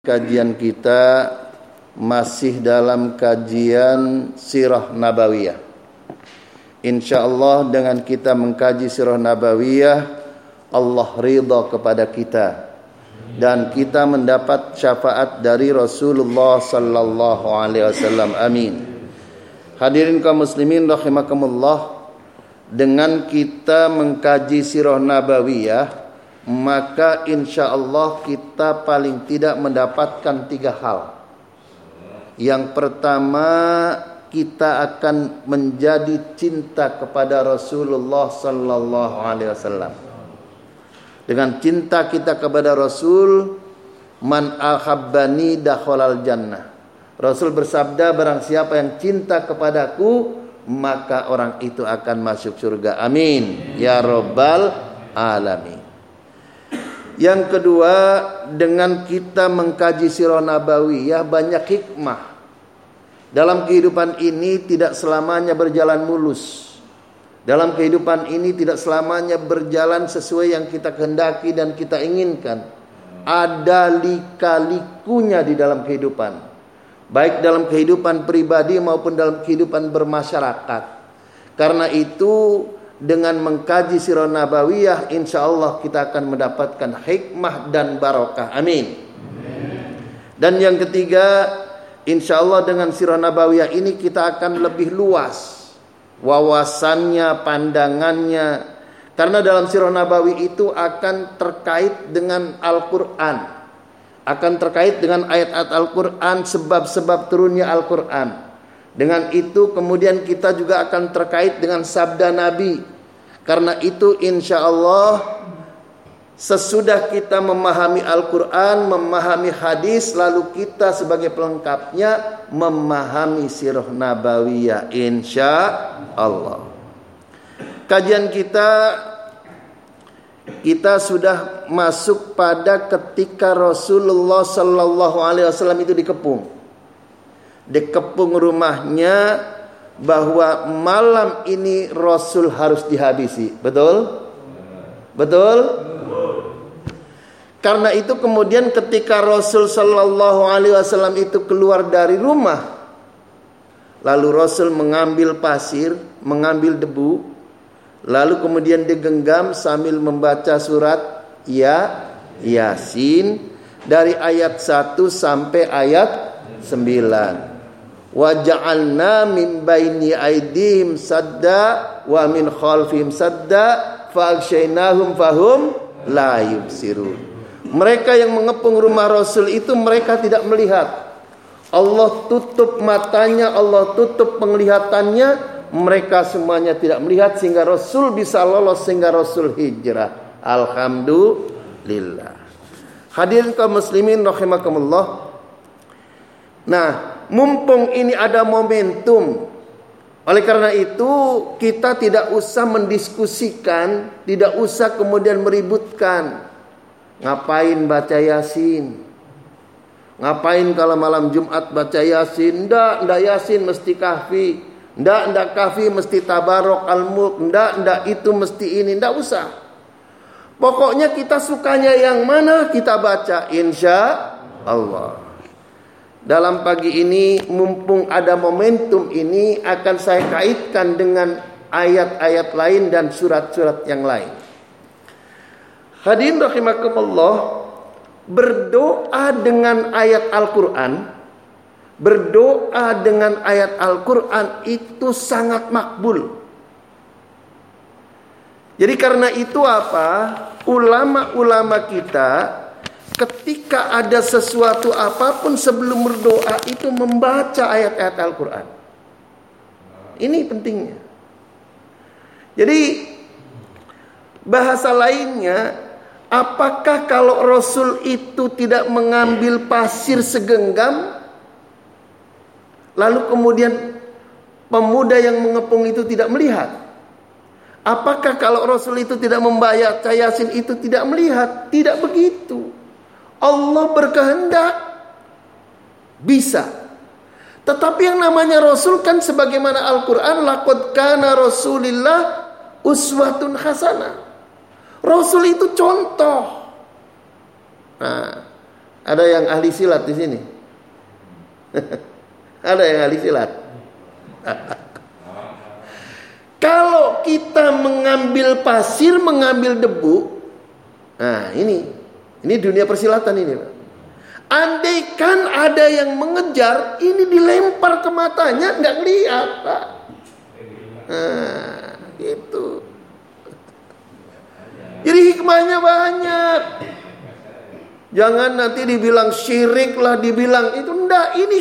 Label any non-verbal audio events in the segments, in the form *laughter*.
Kajian kita masih dalam kajian Sirah Nabawiyah. Insya Allah dengan kita mengkaji Sirah Nabawiyah, Allah ridha kepada kita dan kita mendapat syafaat dari Rasulullah sallallahu alaihi wasallam. Amin. Hadirin kaum muslimin rahimakumullah, dengan kita mengkaji Sirah Nabawiyah maka insya Allah kita paling tidak mendapatkan tiga hal. Yang pertama kita akan menjadi cinta kepada Rasulullah sallallahu alaihi wasallam. Dengan cinta kita kepada Rasul, man ahabbani dakhalal jannah. Rasul bersabda barang siapa yang cinta kepadaku maka orang itu akan masuk surga. Amin. Ya rabbal alamin. Yang kedua, dengan kita mengkaji sirah nabawiyah banyak hikmah. Dalam kehidupan ini tidak selamanya berjalan mulus. Dalam kehidupan ini tidak selamanya berjalan sesuai yang kita kehendaki dan kita inginkan. Ada lika-likunya di dalam kehidupan. Baik dalam kehidupan pribadi maupun dalam kehidupan bermasyarakat. Karena itu dengan mengkaji sirah nabawiyah insya Allah kita akan mendapatkan hikmah dan barokah. Amin. Dan yang ketiga insya Allah dengan sirah nabawiyah ini kita akan lebih luas wawasannya pandangannya. Karena dalam sirah nabawi itu akan terkait dengan Al-Quran. Akan terkait dengan ayat-ayat Al-Quran sebab-sebab turunnya Al-Quran dengan itu kemudian kita juga akan terkait dengan sabda Nabi. Karena itu insya Allah sesudah kita memahami Al-Quran, memahami hadis, lalu kita sebagai pelengkapnya memahami sirah nabawiyah insya Allah. Kajian kita kita sudah masuk pada ketika Rasulullah Sallallahu Alaihi Wasallam itu dikepung dikepung rumahnya bahwa malam ini Rasul harus dihabisi. Betul? Betul? Karena itu kemudian ketika Rasul Shallallahu Alaihi Wasallam itu keluar dari rumah, lalu Rasul mengambil pasir, mengambil debu, lalu kemudian digenggam sambil membaca surat ya Yasin dari ayat 1 sampai ayat 9 wa ja'alna min baini aidihim sadda wa min khalfihim sadda fa aghshaynahum fahum la yubsirun. Mereka yang mengepung rumah Rasul itu mereka tidak melihat. Allah tutup matanya Allah tutup penglihatannya mereka semuanya tidak melihat sehingga Rasul bisa lolos sehingga Rasul hijrah. Alhamdulillah. Hadirin kaum muslimin rahimakumullah. Nah mumpung ini ada momentum. Oleh karena itu kita tidak usah mendiskusikan, tidak usah kemudian meributkan. Ngapain baca Yasin? Ngapain kalau malam Jumat baca Yasin? Ndak, ndak Yasin mesti kahfi. Ndak, ndak kahfi mesti tabarok al-mulk. Ndak, ndak itu mesti ini. Ndak usah. Pokoknya kita sukanya yang mana kita baca insya Allah. Dalam pagi ini mumpung ada momentum ini akan saya kaitkan dengan ayat-ayat lain dan surat-surat yang lain. Hadirin rahimakumullah, berdoa dengan ayat Al-Qur'an, berdoa dengan ayat Al-Qur'an itu sangat makbul. Jadi karena itu apa? Ulama-ulama kita ketika ada sesuatu apa pun sebelum berdoa itu membaca ayat-ayat Al-Quran. Ini pentingnya. Jadi bahasa lainnya, apakah kalau Rasul itu tidak mengambil pasir segenggam, lalu kemudian pemuda yang mengepung itu tidak melihat? Apakah kalau Rasul itu tidak membayar Yasin itu tidak melihat? Tidak begitu. Allah berkehendak bisa. Tetapi yang namanya Rasul kan sebagaimana Al-Quran Laqad kana Rasulillah uswatun hasanah Rasul itu contoh Nah Ada yang ahli silat di sini? *laughs* Ada yang ahli silat? *laughs* Kalau kita mengambil pasir, mengambil debu, nah ini, ini dunia persilatan ini. Andaikan ada yang mengejar, ini dilempar ke matanya, nggak lihat, Pak. Nah, itu. Jadi hikmahnya banyak. Jangan nanti dibilang syirik lah, dibilang itu enggak. Ini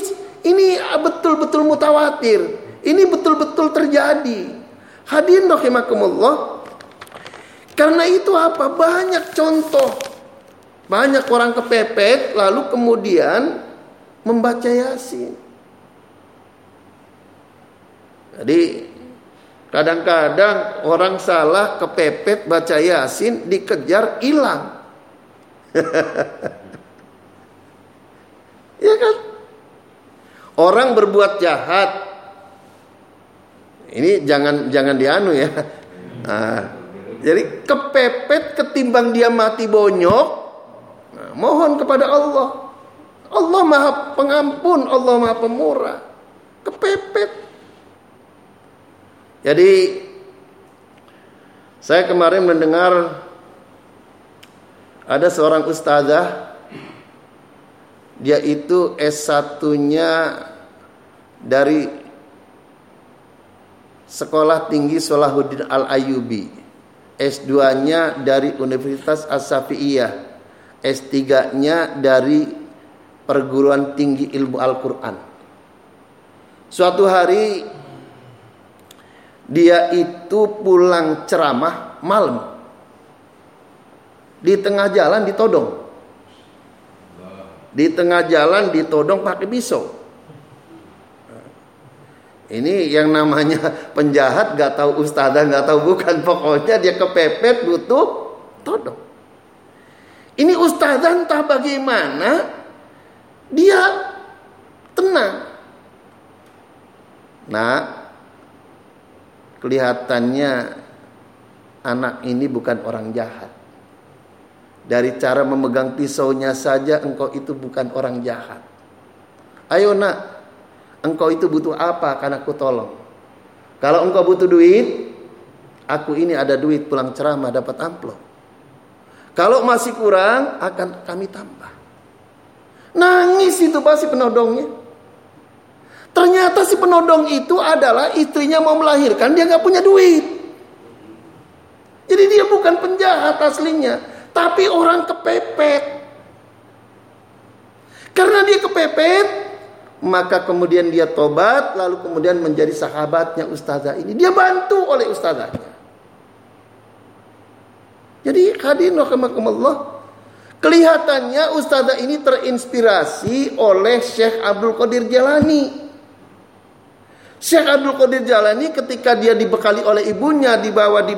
ini betul-betul mutawatir. Ini betul-betul terjadi. Hadirin rahimakumullah. Karena itu apa? Banyak contoh. Banyak orang kepepet lalu kemudian membaca Yasin. Jadi kadang-kadang orang salah kepepet baca Yasin dikejar hilang. *laughs* ya kan? Orang berbuat jahat. Ini jangan jangan dianu ya. Nah, *laughs* jadi kepepet ketimbang dia mati bonyok. Mohon kepada Allah. Allah Maha Pengampun, Allah Maha Pemurah. Kepepet. Jadi saya kemarin mendengar ada seorang ustazah dia itu S1-nya dari Sekolah Tinggi Salahuddin Al-Ayyubi. S2-nya dari Universitas As-Safi'iyah. S3-nya dari Perguruan Tinggi Ilmu Al-Qur'an. Suatu hari dia itu pulang ceramah malam di tengah jalan ditodong. Di tengah jalan ditodong pakai pisau. Ini yang namanya *laughs* penjahat gak tahu ustazah gak tahu bukan pokoknya dia kepepet butuh todong. Ini ustazah entah bagaimana dia tenang. Nah, kelihatannya anak ini bukan orang jahat. Dari cara memegang pisaunya saja engkau itu bukan orang jahat. Ayo nak, engkau itu butuh apa karena aku tolong. Kalau engkau butuh duit, aku ini ada duit pulang ceramah dapat amplop. Kalau masih kurang, akan kami tambah. Nangis itu pasti penodongnya. Ternyata si penodong itu adalah istrinya mau melahirkan, dia nggak punya duit. Jadi dia bukan penjahat aslinya tapi orang kepepet. Karena dia kepepet, maka kemudian dia tobat, lalu kemudian menjadi sahabatnya ustazah ini. Dia bantu oleh ustazahnya. Jadi hadirin rahimakumullah, kelihatannya ustazah ini terinspirasi oleh Syekh Abdul Qadir Jalani. Syekh Abdul Qadir Jalani ketika dia dibekali oleh ibunya dibawa di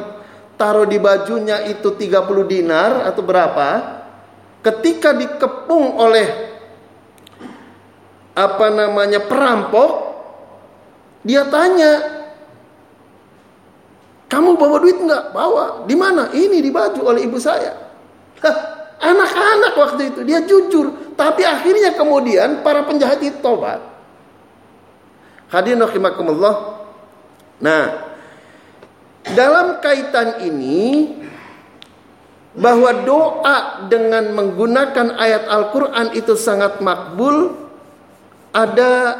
taruh di bajunya itu 30 dinar atau berapa ketika dikepung oleh apa namanya perampok dia tanya kamu bawa duit enggak? Bawa. Di mana? Ini di baju oleh ibu saya. Anak-anak waktu itu dia jujur, tapi akhirnya kemudian para penjahat itu tobat. Hadirin. Nah, dalam kaitan ini bahwa doa dengan menggunakan ayat Al-Qur'an itu sangat makbul ada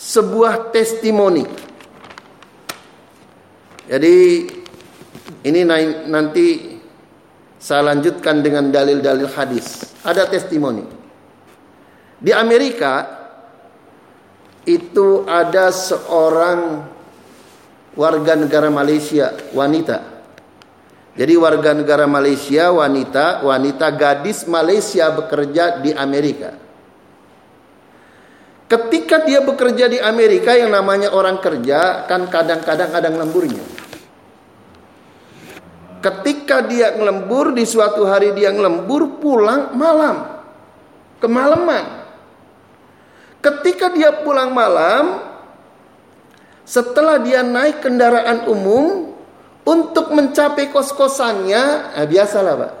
sebuah testimoni. Jadi ini nanti saya lanjutkan dengan dalil-dalil hadis. Ada testimoni. Di Amerika itu ada seorang warga negara Malaysia wanita. Jadi warga negara Malaysia wanita, wanita gadis Malaysia bekerja di Amerika. Ketika dia bekerja di Amerika yang namanya orang kerja kan kadang-kadang ada lemburnya. Ketika dia ngelembur di suatu hari dia ngelembur pulang malam. Kemalaman. Ketika dia pulang malam, setelah dia naik kendaraan umum untuk mencapai kos-kosannya, nah biasalah pak.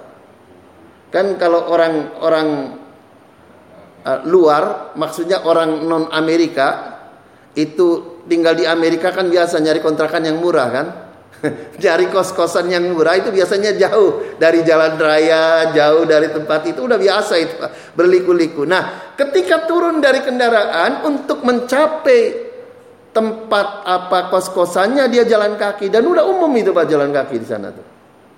Kan kalau orang-orang uh, luar, maksudnya orang non Amerika itu tinggal di Amerika kan biasa nyari kontrakan yang murah kan? *laughs* Cari kos-kosan yang murah itu biasanya jauh dari jalan raya, jauh dari tempat itu udah biasa itu berliku-liku. Nah, ketika turun dari kendaraan untuk mencapai tempat apa kos-kosannya dia jalan kaki dan udah umum itu Pak jalan kaki di sana tuh.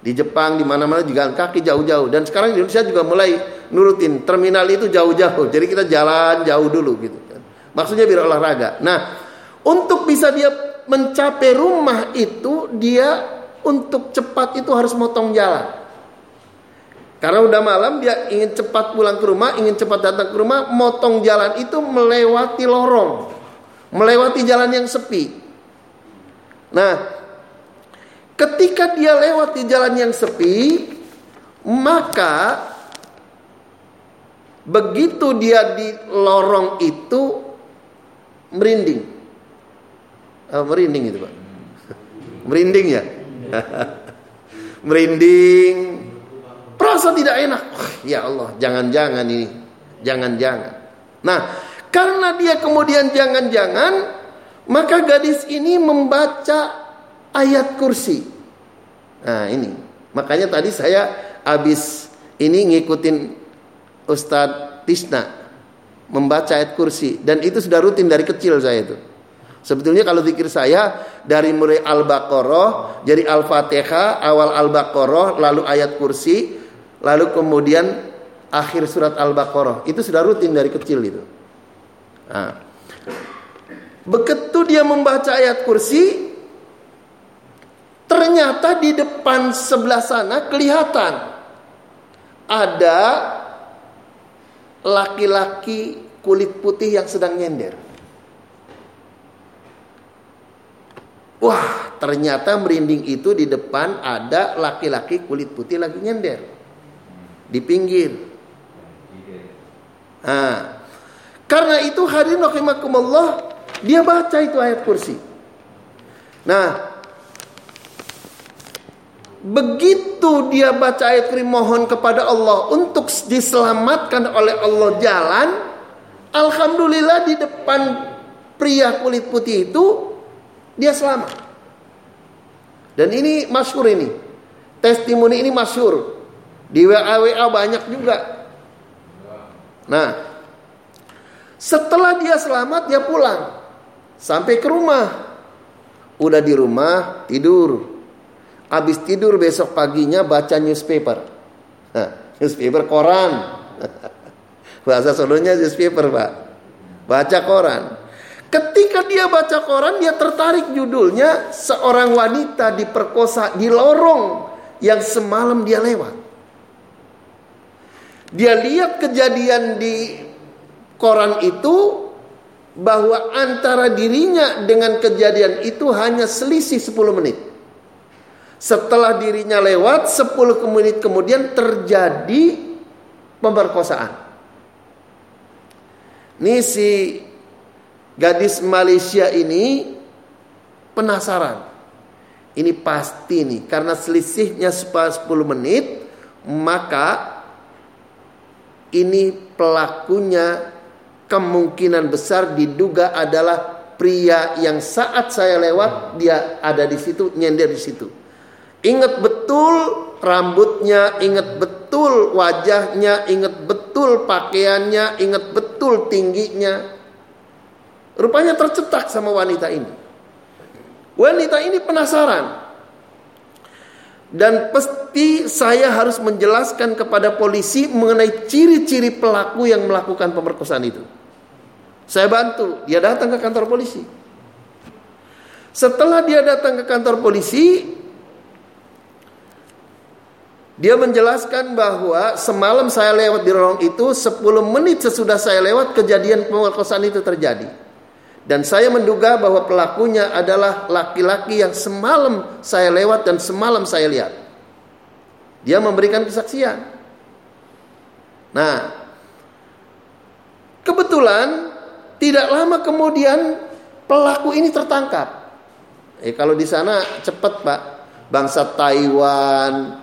Di Jepang di mana-mana juga kaki jauh-jauh dan sekarang di Indonesia juga mulai nurutin terminal itu jauh-jauh. Jadi kita jalan jauh dulu gitu kan. Maksudnya biar olahraga. Nah, untuk bisa dia mencapai rumah itu dia untuk cepat itu harus motong jalan. Karena udah malam dia ingin cepat pulang ke rumah, ingin cepat datang ke rumah, motong jalan itu melewati lorong, melewati jalan yang sepi. Nah, ketika dia lewat di jalan yang sepi, maka begitu dia di lorong itu merinding. Oh, merinding itu pak. *laughs* Merinding ya? *laughs* Merinding. Perasa tidak enak. Ya Allah jangan-jangan ini. Jangan-jangan. Nah karena dia kemudian jangan-jangan maka gadis ini membaca ayat kursi. Nah ini. Makanya tadi saya habis ini ngikutin Ustadz Tisna membaca ayat kursi. Dan itu sudah rutin dari kecil saya itu Sebetulnya kalau zikir saya dari mulai Al-Baqarah, jadi Al-Fatihah, awal Al-Baqarah, lalu ayat kursi, lalu kemudian akhir surat Al-Baqarah. Itu sudah rutin dari kecil itu. Nah. Begitu dia membaca ayat kursi, ternyata di depan sebelah sana kelihatan ada laki-laki kulit putih yang sedang nyender. Wah, ternyata merinding itu di depan ada laki-laki kulit putih lagi nyender. Di pinggir. Nah, karena itu hadirin rahimakumullah, dia baca itu ayat kursi. Nah, begitu dia baca ayat kursi mohon kepada Allah untuk diselamatkan oleh Allah jalan, alhamdulillah di depan pria kulit putih itu dia selamat. Dan ini masyur ini. Testimoni ini masyur. Di WA-WA banyak juga. Nah, setelah dia selamat dia pulang. Sampai ke rumah. Udah di rumah tidur. Habis tidur besok paginya baca newspaper. Nah, newspaper koran. *laughs* Bahasa Solonya newspaper, Pak. Baca koran. Ketika dia baca koran, dia tertarik judulnya seorang wanita diperkosa di lorong yang semalam dia lewat. Dia lihat kejadian di koran itu bahwa antara dirinya dengan kejadian itu hanya selisih 10 menit. Setelah dirinya lewat 10 menit kemudian terjadi pemerkosaan. Ini si Gadis Malaysia ini penasaran. Ini pasti nih karena selisihnya 10 menit maka ini pelakunya kemungkinan besar diduga adalah pria yang saat saya lewat dia ada di situ nyender di situ. Ingat betul rambutnya, ingat betul wajahnya, ingat betul pakaiannya, ingat betul tingginya. Rupanya tercetak sama wanita ini. Wanita ini penasaran. Dan pasti saya harus menjelaskan kepada polisi mengenai ciri-ciri pelaku yang melakukan pemerkosaan itu. Saya bantu, dia datang ke kantor polisi. Setelah dia datang ke kantor polisi, dia menjelaskan bahwa semalam saya lewat di lorong itu 10 menit sesudah saya lewat kejadian pemerkosaan itu terjadi. Dan saya menduga bahwa pelakunya adalah laki-laki yang semalam saya lewat dan semalam saya lihat. Dia memberikan kesaksian. Nah, kebetulan tidak lama kemudian pelaku ini tertangkap. Eh kalau di sana cepat pak, bangsa Taiwan,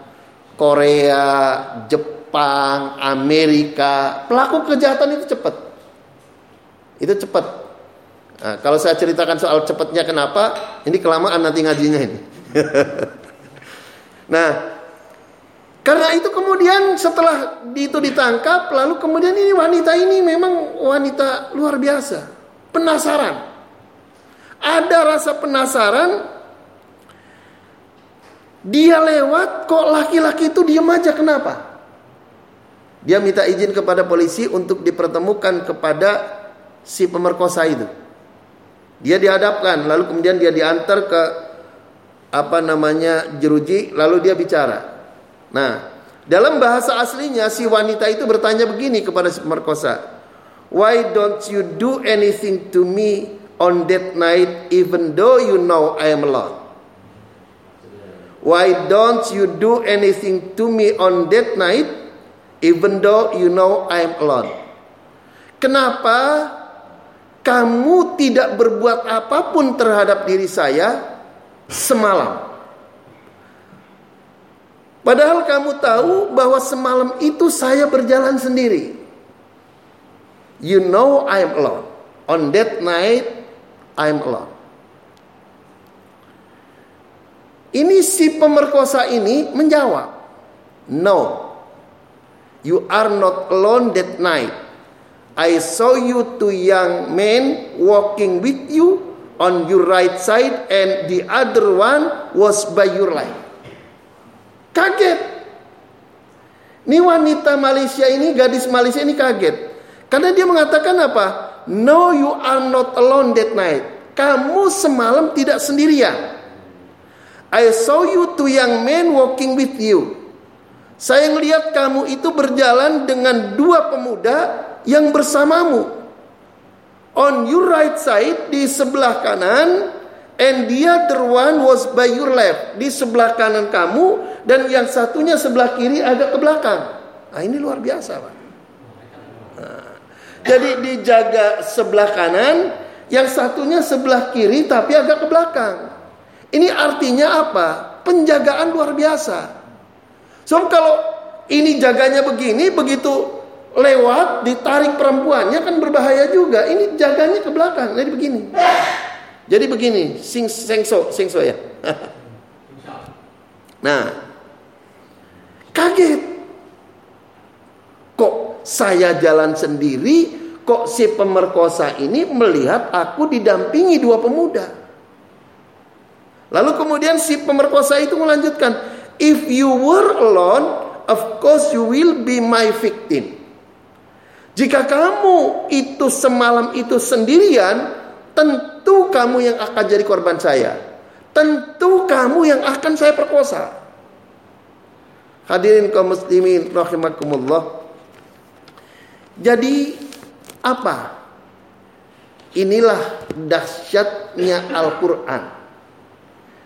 Korea, Jepang Amerika, pelaku kejahatan itu cepat. Itu cepat. Nah, kalau saya ceritakan soal cepatnya kenapa, ini kelamaan nanti ngajinya ini. *laughs* nah, karena itu kemudian setelah itu ditangkap, lalu kemudian ini wanita ini memang wanita luar biasa, penasaran. Ada rasa penasaran. Dia lewat, kok laki-laki itu diam aja kenapa? Dia minta izin kepada polisi untuk dipertemukan kepada si pemerkosa itu. Dia dihadapkan, lalu kemudian dia diantar ke apa namanya jeruji, lalu dia bicara. Nah, dalam bahasa aslinya si wanita itu bertanya begini kepada si pemerkosa, Why don't you do anything to me on that night even though you know I am alone? Why don't you do anything to me on that night even though you know I am alone? Kenapa kamu tidak berbuat apa pun terhadap diri saya semalam. Padahal kamu tahu bahwa semalam itu saya berjalan sendiri. You know I am alone. On that night I am alone. Ini si pemerkosa ini menjawab, "No. You are not alone that night. I saw you two young men walking with you on your right side and the other one was by your left. Kaget. Ini wanita Malaysia ini, gadis Malaysia ini kaget. Karena dia mengatakan apa? No, you are not alone that night. Kamu semalam tidak sendirian. I saw you two young men walking with you. Saya melihat kamu itu berjalan dengan dua pemuda yang bersamamu. On your right side di sebelah kanan and the other one was by your left di sebelah kanan kamu dan yang satunya sebelah kiri agak ke belakang. Nah, ini luar biasa, Pak. Nah, jadi dijaga sebelah kanan, yang satunya sebelah kiri tapi agak ke belakang. Ini artinya apa? Penjagaan luar biasa. So kalau ini jaganya begini, begitu lewat ditarik perempuannya kan berbahaya juga. Ini jaganya ke belakang. Jadi begini. Jadi begini, sing sengso, sengso ya. *laughs* nah, kaget. Kok saya jalan sendiri, kok si pemerkosa ini melihat aku didampingi dua pemuda. Lalu kemudian si pemerkosa itu melanjutkan, if you were alone, of course you will be my victim. Jika kamu itu semalam itu sendirian, tentu kamu yang akan jadi korban saya. Tentu kamu yang akan saya perkosa. Hadirin kaum muslimin rahimakumullah. Jadi apa? Inilah dahsyatnya Al-Qur'an.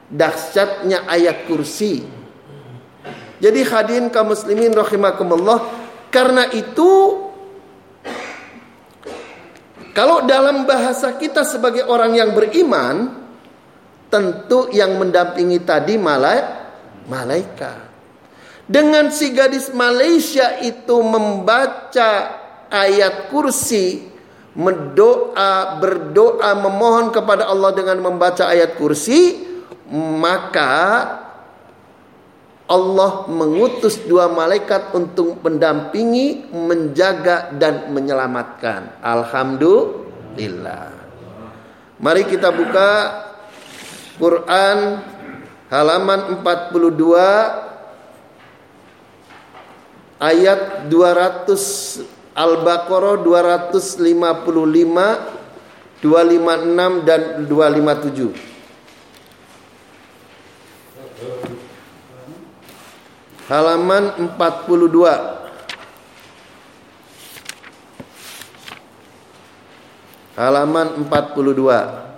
Dahsyatnya ayat kursi. Jadi hadirin kaum muslimin rahimakumullah, karena itu kalau dalam bahasa kita sebagai orang yang beriman, tentu yang mendampingi tadi malaikat. Dengan si gadis Malaysia itu membaca ayat kursi, mendoa, berdoa, memohon kepada Allah dengan membaca ayat kursi, maka Allah mengutus dua malaikat untuk mendampingi, menjaga dan menyelamatkan. Alhamdulillah. Mari kita buka Quran halaman 42 ayat 200 Al-Baqarah 255 256 dan 257. Halaman 42 halaman 42